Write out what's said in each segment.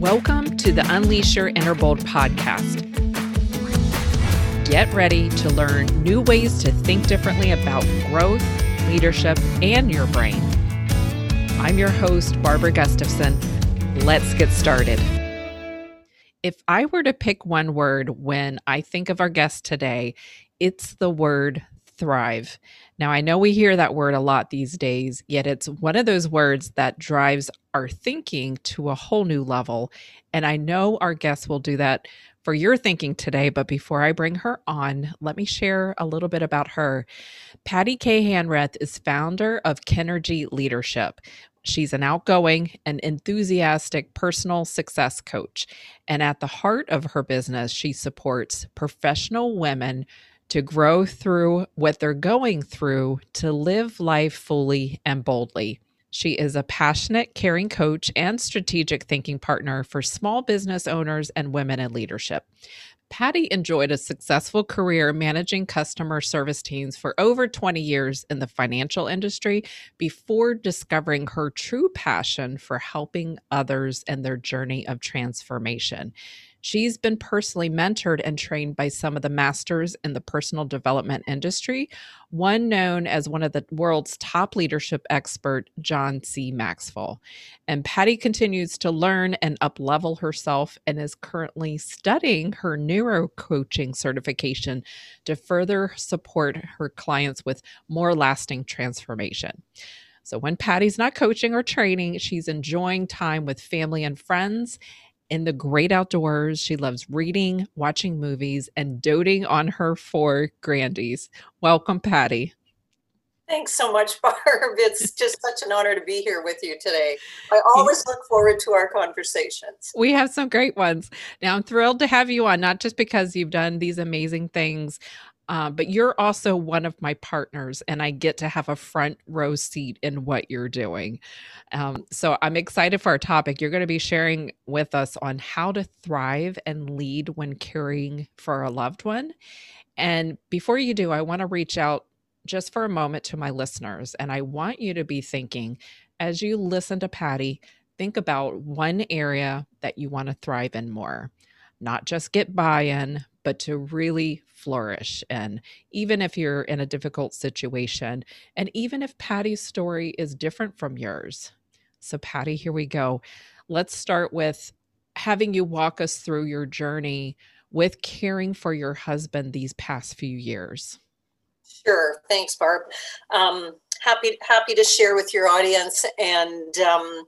Welcome to the Unleash Your Inner Bold podcast. Get ready to learn new ways to think differently about growth, leadership, and your brain. I'm your host, Barbara Gustafson. Let's get started. If I were to pick one word when I think of our guest today, it's the word thrive. Now, I know we hear that word a lot these days, yet it's one of those words that drives our thinking to a whole new level. And I know our guest will do that for your thinking today. But before I bring her on, let me share a little bit about her. Patty K. Hanrath is founder of Kinergy Leadership. She's an outgoing and enthusiastic personal success coach. And at the heart of her business, she supports professional women to grow through what they're going through to live life fully and boldly. She is a passionate, caring coach and strategic thinking partner for small business owners and women in leadership. Patty enjoyed a successful career managing customer service teams for over 20 years in the financial industry before discovering her true passion for helping others and their journey of transformation. She's been personally mentored and trained by some of the masters in the personal development industry, one known as one of the world's top leadership expert, John C. Maxwell. And Patty continues to learn and uplevel herself and is currently studying her neuro coaching certification to further support her clients with more lasting transformation. So when Patty's not coaching or training, she's enjoying time with family and friends in the great outdoors. She loves reading, watching movies, and doting on her four grandies. Welcome, Patty. Thanks so much, Barb. It's just such an honor to be here with you today. I always look forward to our conversations. We have some great ones. Now, I'm thrilled to have you on, not just because you've done these amazing things uh, but you're also one of my partners, and I get to have a front row seat in what you're doing. Um, so I'm excited for our topic. You're going to be sharing with us on how to thrive and lead when caring for a loved one. And before you do, I want to reach out just for a moment to my listeners, and I want you to be thinking as you listen to Patty, think about one area that you want to thrive in more not just get buy in, but to really flourish. And even if you're in a difficult situation, and even if Patty's story is different from yours. So, Patty, here we go. Let's start with having you walk us through your journey with caring for your husband these past few years. Sure. Thanks, Barb. Um, happy happy to share with your audience and um,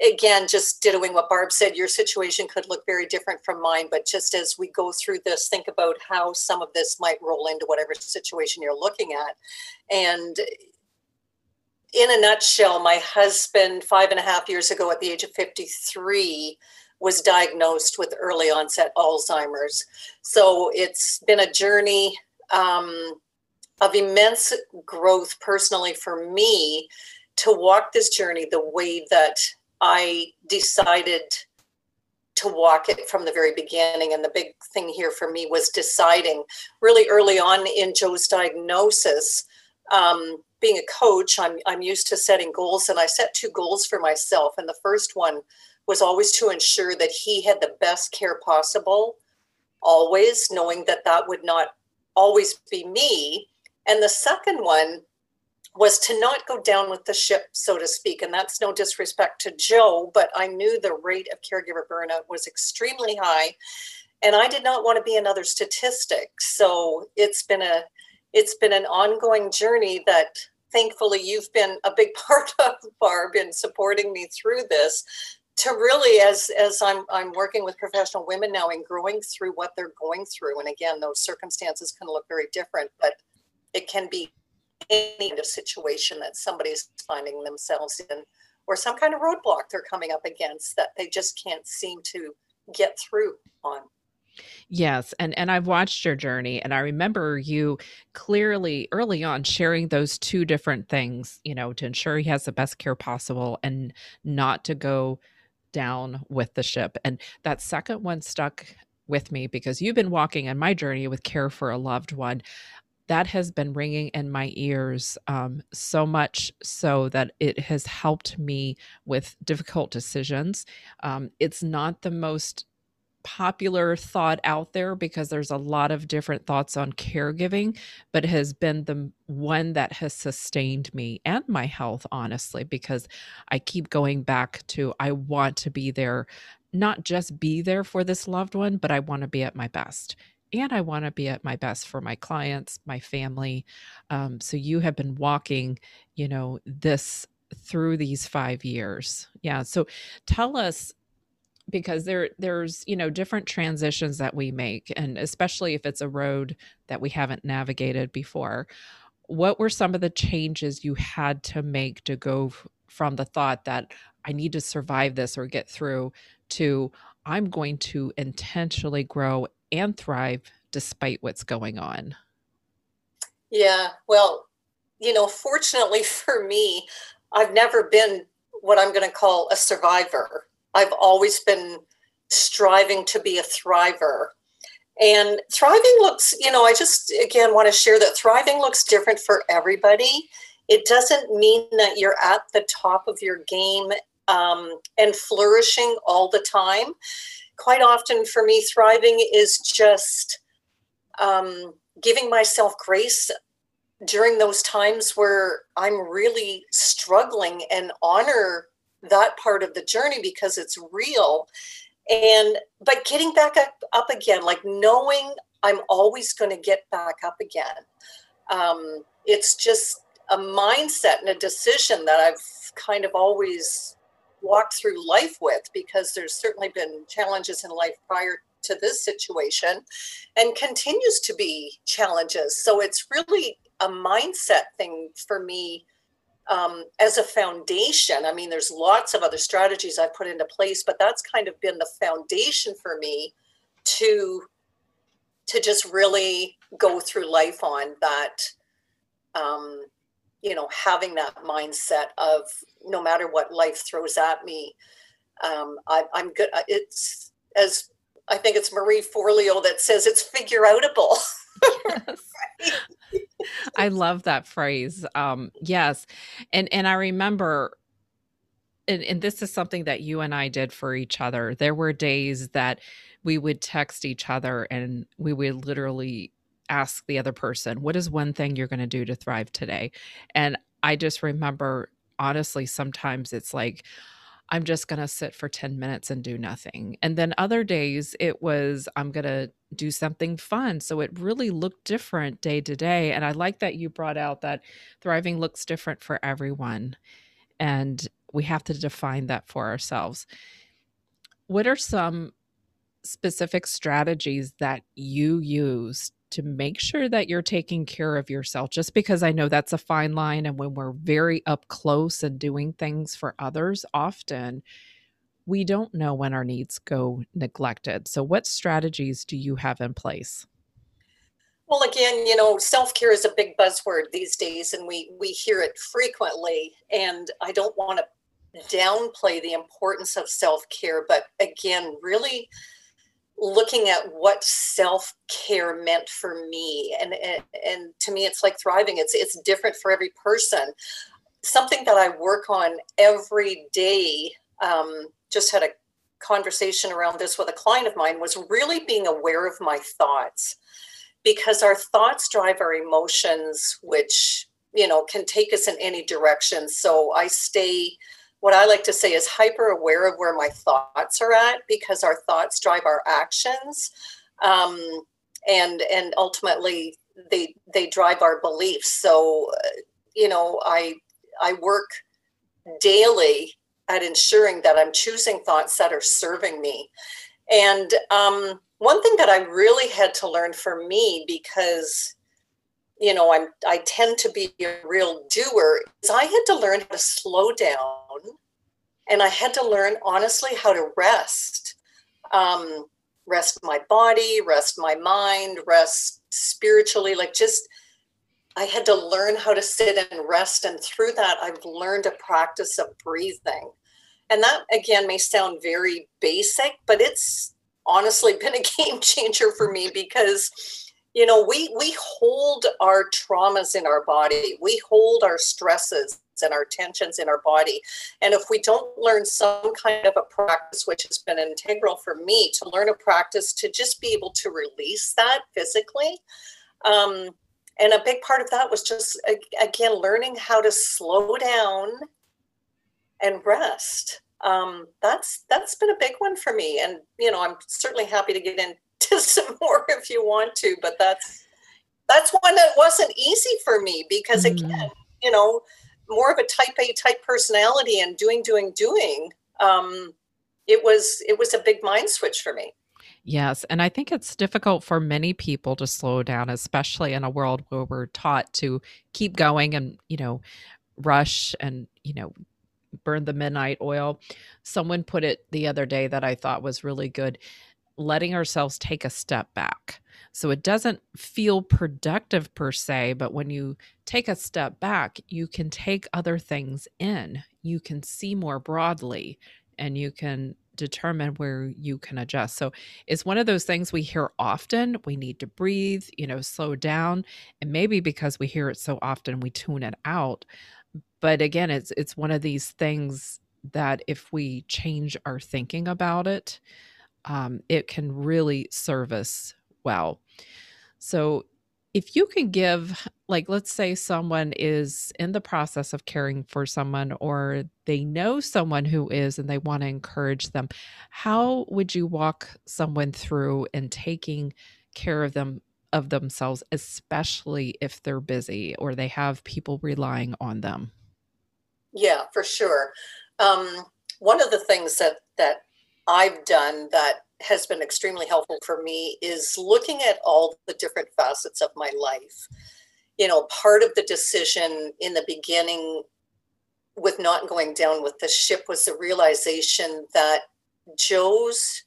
again, just dittoing what Barb said, your situation could look very different from mine. But just as we go through this, think about how some of this might roll into whatever situation you're looking at. And in a nutshell, my husband, five and a half years ago at the age of 53, was diagnosed with early onset Alzheimer's. So it's been a journey um, of immense growth personally for me to walk this journey the way that I decided to walk it from the very beginning. And the big thing here for me was deciding really early on in Joe's diagnosis. Um, being a coach, I'm, I'm used to setting goals, and I set two goals for myself. And the first one was always to ensure that he had the best care possible, always knowing that that would not always be me. And the second one was to not go down with the ship, so to speak. And that's no disrespect to Joe, but I knew the rate of caregiver burnout was extremely high. And I did not want to be another statistic. So it's been a it's been an ongoing journey that thankfully you've been a big part of barb in supporting me through this to really as as i'm i'm working with professional women now and growing through what they're going through and again those circumstances can look very different but it can be any kind of situation that somebody's finding themselves in or some kind of roadblock they're coming up against that they just can't seem to get through on. Yes, and and I've watched your journey and I remember you clearly early on sharing those two different things, you know, to ensure he has the best care possible and not to go down with the ship. And that second one stuck with me because you've been walking in my journey with care for a loved one that has been ringing in my ears um, so much so that it has helped me with difficult decisions. Um, it's not the most popular thought out there because there's a lot of different thoughts on caregiving, but has been the one that has sustained me and my health, honestly, because I keep going back to I want to be there, not just be there for this loved one, but I want to be at my best. And I want to be at my best for my clients, my family. Um, so you have been walking, you know, this through these five years. Yeah. So tell us because there there's you know different transitions that we make and especially if it's a road that we haven't navigated before what were some of the changes you had to make to go f- from the thought that i need to survive this or get through to i'm going to intentionally grow and thrive despite what's going on yeah well you know fortunately for me i've never been what i'm going to call a survivor I've always been striving to be a thriver. And thriving looks, you know, I just again want to share that thriving looks different for everybody. It doesn't mean that you're at the top of your game um, and flourishing all the time. Quite often for me, thriving is just um, giving myself grace during those times where I'm really struggling and honor that part of the journey because it's real. And but getting back up, up again like knowing i'm always going to get back up again. Um, it's just a mindset and a decision that i've kind of always walked through life with because there's certainly been challenges in life prior to this situation and continues to be challenges so it's really a mindset thing for me um, as a foundation, I mean, there's lots of other strategies I've put into place, but that's kind of been the foundation for me to to just really go through life on that. Um, you know, having that mindset of no matter what life throws at me, um, I, I'm good. Uh, it's as I think it's Marie Forleo that says it's figure outable. Yes. I love that phrase. Um, yes. And and I remember and, and this is something that you and I did for each other. There were days that we would text each other and we would literally ask the other person, What is one thing you're going to do to thrive today? And I just remember, honestly, sometimes it's like, I'm just going to sit for 10 minutes and do nothing. And then other days it was, I'm going to do something fun. So it really looked different day to day. And I like that you brought out that thriving looks different for everyone. And we have to define that for ourselves. What are some specific strategies that you use to make sure that you're taking care of yourself just because I know that's a fine line and when we're very up close and doing things for others often we don't know when our needs go neglected. So what strategies do you have in place? Well, again, you know, self-care is a big buzzword these days and we we hear it frequently and I don't want to downplay the importance of self-care, but again, really looking at what self-care meant for me. And, and and to me it's like thriving. It's it's different for every person. Something that i work on every day um, just had a conversation around this with a client of mine was really being aware of my thoughts. Because our thoughts drive our emotions which you know can take us in any direction. So i stay what I like to say is hyper aware of where my thoughts are at because our thoughts drive our actions. Um, and and ultimately they they drive our beliefs so uh, you know i i work daily at ensuring that i'm choosing thoughts that are serving me and um, one thing that i really had to learn for me because you know i'm i tend to be a real doer is i had to learn how to slow down and i had to learn honestly how to rest. Um, rest my body rest my mind rest spiritually like just i had to learn how to sit and rest and through that i've learned a practice of breathing. And that again may sound very basic but it's honestly been a game changer for me because you know we we hold our traumas in our body. We hold our stresses and our tensions in our body. And if we don't learn some kind of a practice which has been integral for me to learn a practice to just be able to release that physically um, and a big part of that was just again learning how to slow down and rest. Um, that's that's been a big one for me. And you know i'm certainly happy to get into some more if you want to but that's that's one that wasn't easy for me because mm-hmm. again you know more of a type a type personality and doing doing doing um, it was it was a big mind switch for me Yes. And I think it's difficult for many people to slow down, especially in a world where we're taught to keep going and, you know, rush and, you know, burn the midnight oil. Someone put it the other day that I thought was really good letting ourselves take a step back. So it doesn't feel productive per se, but when you take a step back, you can take other things in. You can see more broadly and you can determine where you can adjust. So it's one of those things we hear often. We need to breathe, you know, slow down. And maybe because we hear it so often, we tune it out but again it's it's one of these things that if we change our thinking about it um, it can really service well so if you can give like let's say someone is in the process of caring for someone or they know someone who is and they want to encourage them how would you walk someone through and taking care of them of themselves especially if they're busy or they have people relying on them yeah, for sure. Um, one of the things that that I've done that has been extremely helpful for me is looking at all the different facets of my life. You know, part of the decision in the beginning with not going down with the ship was the realization that Joe's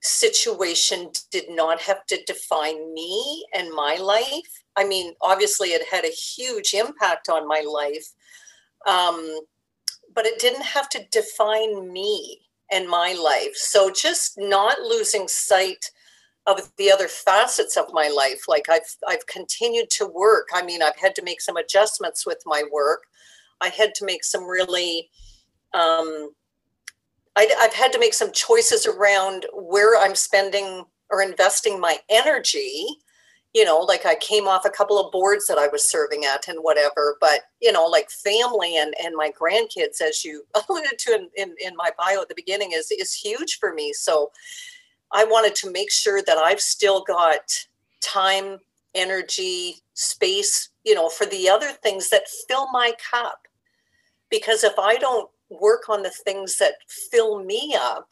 situation did not have to define me and my life. I mean, obviously, it had a huge impact on my life, um, but it didn't have to define me and my life. So just not losing sight of the other facets of my life. Like I've I've continued to work. I mean, I've had to make some adjustments with my work. I had to make some really um, I, I've had to make some choices around where I'm spending or investing my energy you know, like I came off a couple of boards that I was serving at and whatever, but you know, like family and and my grandkids, as you alluded to in, in, in my bio at the beginning, is is huge for me. So I wanted to make sure that I've still got time, energy, space, you know, for the other things that fill my cup. Because if I don't work on the things that fill me up,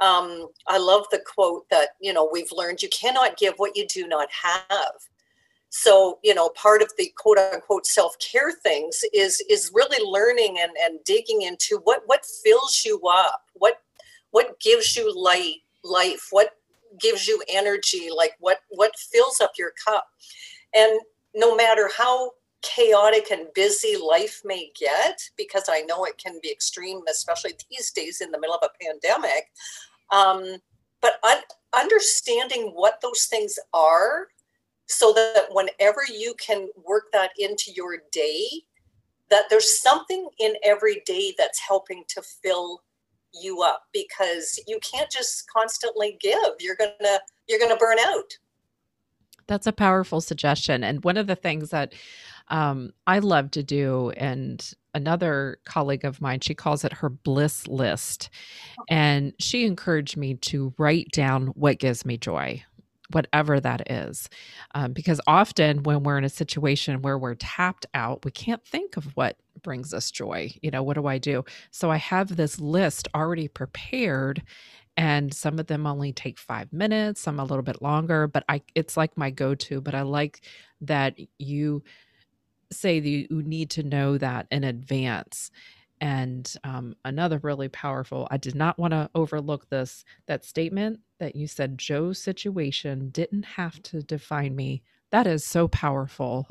um, I love the quote that, you know, we've learned you cannot give what you do not have. So, you know, part of the quote unquote self-care things is is really learning and, and digging into what what fills you up, what what gives you light life, what gives you energy, like what what fills up your cup. And no matter how chaotic and busy life may get, because I know it can be extreme, especially these days in the middle of a pandemic. Um, but un- understanding what those things are so that whenever you can work that into your day, that there's something in every day that's helping to fill you up because you can't just constantly give. You're gonna you're gonna burn out. That's a powerful suggestion. And one of the things that um, I love to do, and another colleague of mine, she calls it her bliss list. And she encouraged me to write down what gives me joy, whatever that is. Um, because often when we're in a situation where we're tapped out, we can't think of what brings us joy. You know, what do I do? So I have this list already prepared and some of them only take five minutes some a little bit longer but i it's like my go-to but i like that you say that you need to know that in advance. And um, another really powerful, I did not want to overlook this that statement that you said Joe's situation didn't have to define me. That is so powerful.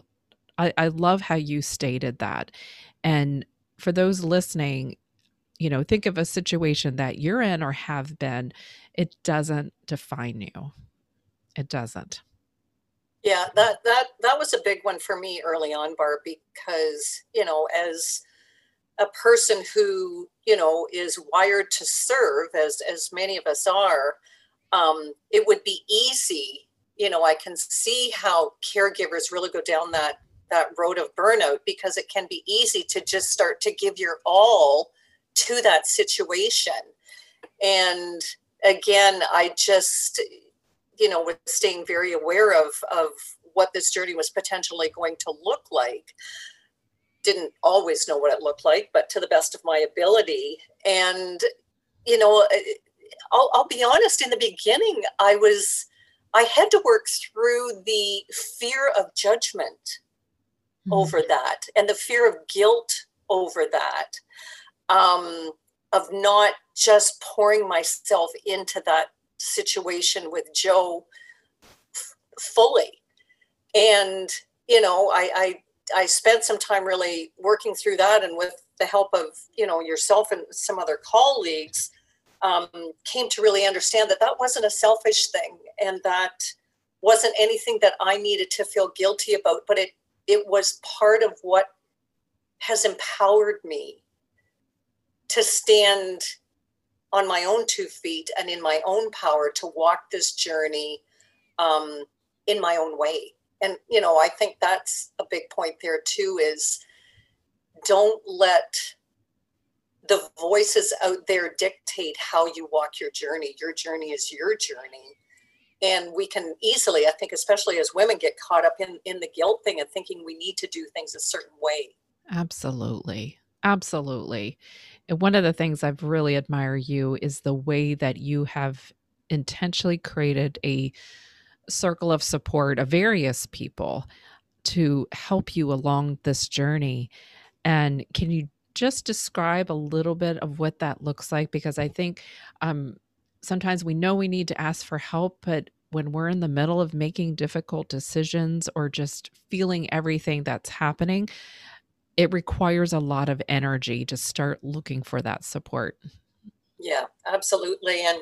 I, I love how you stated that. And for those listening, you know, think of a situation that you're in or have been, it doesn't define you. It doesn't. Yeah, that that that was a big one for me early on, Barb, because you know, as a person who you know is wired to serve, as as many of us are, um, it would be easy. You know, I can see how caregivers really go down that that road of burnout because it can be easy to just start to give your all to that situation. And again, I just you know was staying very aware of of what this journey was potentially going to look like didn't always know what it looked like but to the best of my ability and you know I'll, I'll be honest in the beginning i was i had to work through the fear of judgment mm-hmm. over that and the fear of guilt over that um, of not just pouring myself into that situation with Joe f- fully. And, you know, I, I, I spent some time really working through that and with the help of, you know, yourself and some other colleagues, um, came to really understand that that wasn't a selfish thing and that wasn't anything that I needed to feel guilty about, but it, it was part of what has empowered me to stand on my own two feet and in my own power to walk this journey um, in my own way. And, you know, I think that's a big point there too is don't let the voices out there dictate how you walk your journey. Your journey is your journey. And we can easily, I think, especially as women, get caught up in, in the guilt thing and thinking we need to do things a certain way. Absolutely. Absolutely. One of the things I've really admire you is the way that you have intentionally created a circle of support of various people to help you along this journey. And can you just describe a little bit of what that looks like? Because I think um, sometimes we know we need to ask for help, but when we're in the middle of making difficult decisions or just feeling everything that's happening, it requires a lot of energy to start looking for that support. Yeah, absolutely. And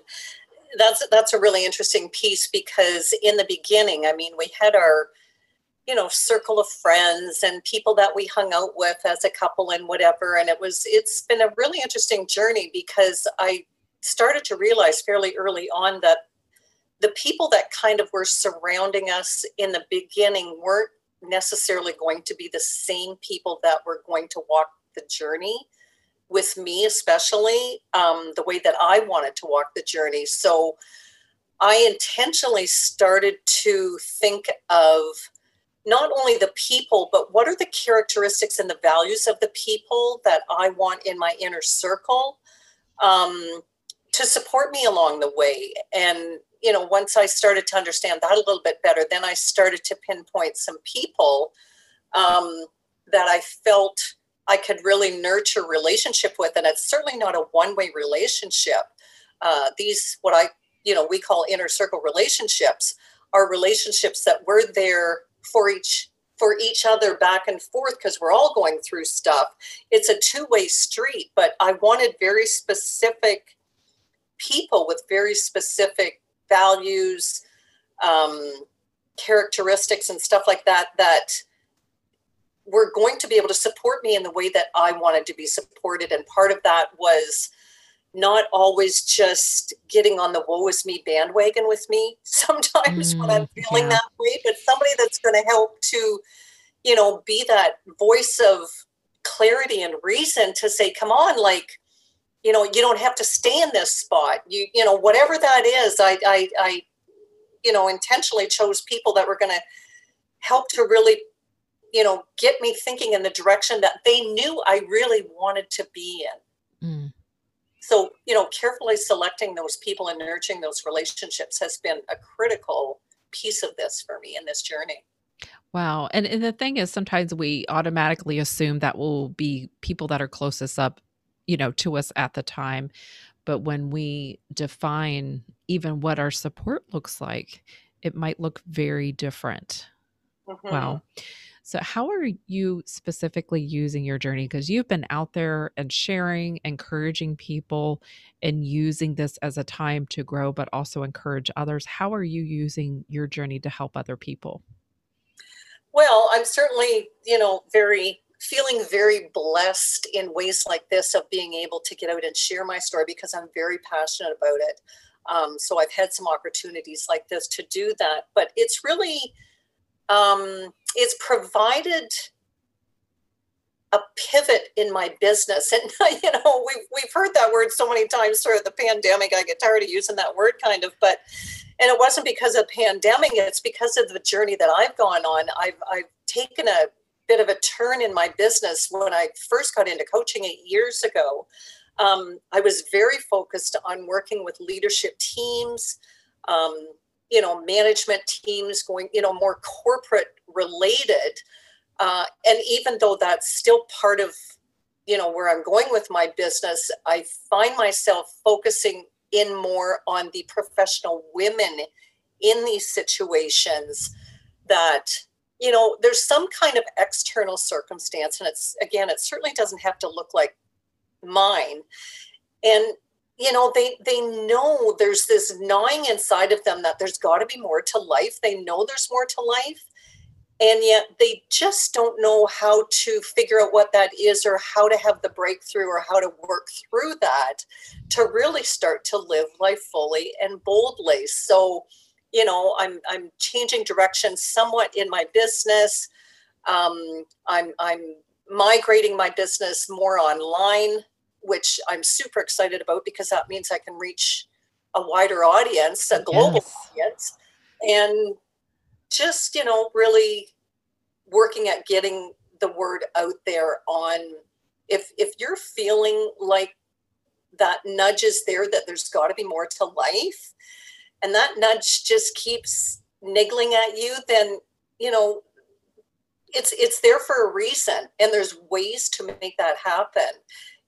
that's that's a really interesting piece because in the beginning, I mean, we had our you know circle of friends and people that we hung out with as a couple and whatever and it was it's been a really interesting journey because i started to realize fairly early on that the people that kind of were surrounding us in the beginning weren't necessarily going to be the same people that were going to walk the journey with me, especially um, the way that I wanted to walk the journey. So I intentionally started to think of not only the people, but what are the characteristics and the values of the people that I want in my inner circle um, to support me along the way. And you know, once I started to understand that a little bit better, then I started to pinpoint some people um, that I felt I could really nurture relationship with, and it's certainly not a one-way relationship. Uh, these, what I, you know, we call inner circle relationships, are relationships that we're there for each for each other back and forth because we're all going through stuff. It's a two-way street, but I wanted very specific people with very specific values, um, characteristics, and stuff like that that were going to be able to support me in the way that I wanted to be supported. And part of that was not always just getting on the woe is me bandwagon with me sometimes mm, when I'm mm, feeling yeah. that way, but somebody that's going to help to, you know, be that voice of clarity and reason to say, come on, like, you know you don't have to stay in this spot you you know whatever that is i i, I you know intentionally chose people that were going to help to really you know get me thinking in the direction that they knew i really wanted to be in mm. so you know carefully selecting those people and nurturing those relationships has been a critical piece of this for me in this journey Wow. And, and the thing is, sometimes we automatically assume that will be people that are closest up you know, to us at the time. But when we define even what our support looks like, it might look very different. Mm-hmm. Wow. So, how are you specifically using your journey? Because you've been out there and sharing, encouraging people, and using this as a time to grow, but also encourage others. How are you using your journey to help other people? Well, I'm certainly, you know, very feeling very blessed in ways like this of being able to get out and share my story because I'm very passionate about it. Um, so I've had some opportunities like this to do that, but it's really um, it's provided a pivot in my business. And you know, we've we've heard that word so many times throughout the pandemic. I get tired of using that word, kind of, but and it wasn't because of pandemic. It's because of the journey that I've gone on. I've I've taken a bit of a turn in my business when I first got into coaching eight years ago. Um, I was very focused on working with leadership teams, um, you know, management teams, going, you know, more corporate related. Uh, and even though that's still part of, you know, where I'm going with my business, I find myself focusing in more on the professional women in these situations that you know there's some kind of external circumstance and it's again it certainly doesn't have to look like mine. And you know they they know there's this gnawing inside of them that there's got to be more to life. They know there's more to life and yet they just don't know how to figure out what that is or how to have the breakthrough or how to work through that to really start to live life fully and boldly. So you know i'm i'm changing direction somewhat in my business um, i'm i'm migrating my business more online which i'm super excited about because that means i can reach a wider audience a global yes. audience and just you know really working at getting the word out there on if if you're feeling like that nudge is there that there's got to be more to life and that nudge just keeps niggling at you then you know it's it's there for a reason and there's ways to make that happen.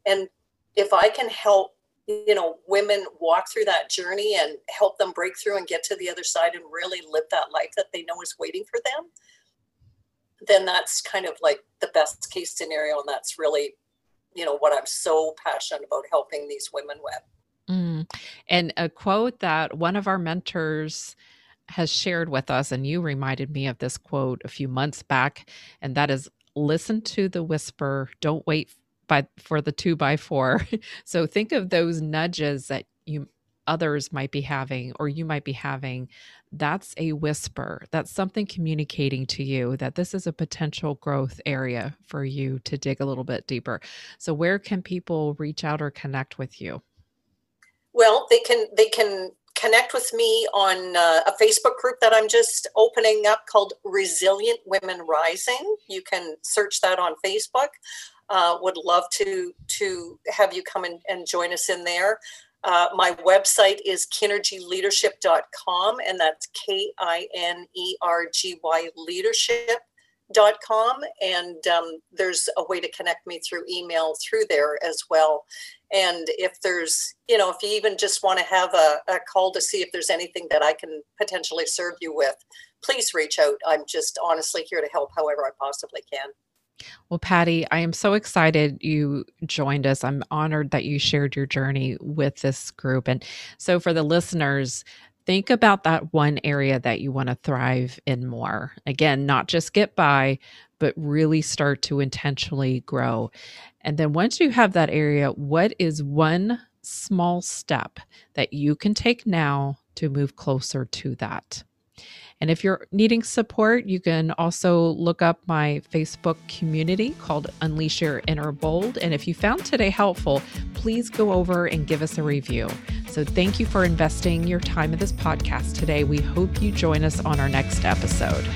And if i can help you know women walk through that journey and help them break through and get to the other side and really live that life that they know is waiting for them then that's kind of like the best case scenario and that's really you know what i'm so passionate about helping these women with mm. and a quote that one of our mentors has shared with us and you reminded me of this quote a few months back and that is listen to the whisper. Don't wait by for the two by four. so think of those nudges that you others might be having or you might be having. That's a whisper. That's something communicating to you that this is a potential growth area for you to dig a little bit deeper. So where can people reach out or connect with you well they can they can connect with me on uh, a facebook group that i'm just opening up called resilient women rising you can search that on facebook uh, would love to to have you come and, and join us in there. Uh, my website is kinergyleadership.com, and that's K I N E R G Y leadership.com. And um, there's a way to connect me through email through there as well. And if there's, you know, if you even just want to have a, a call to see if there's anything that I can potentially serve you with, please reach out. I'm just honestly here to help however I possibly can. Well, Patty, I am so excited you joined us. I'm honored that you shared your journey with this group. And so, for the listeners, think about that one area that you want to thrive in more. Again, not just get by, but really start to intentionally grow. And then, once you have that area, what is one small step that you can take now to move closer to that? And if you're needing support, you can also look up my Facebook community called Unleash Your Inner Bold. And if you found today helpful, please go over and give us a review. So thank you for investing your time in this podcast today. We hope you join us on our next episode.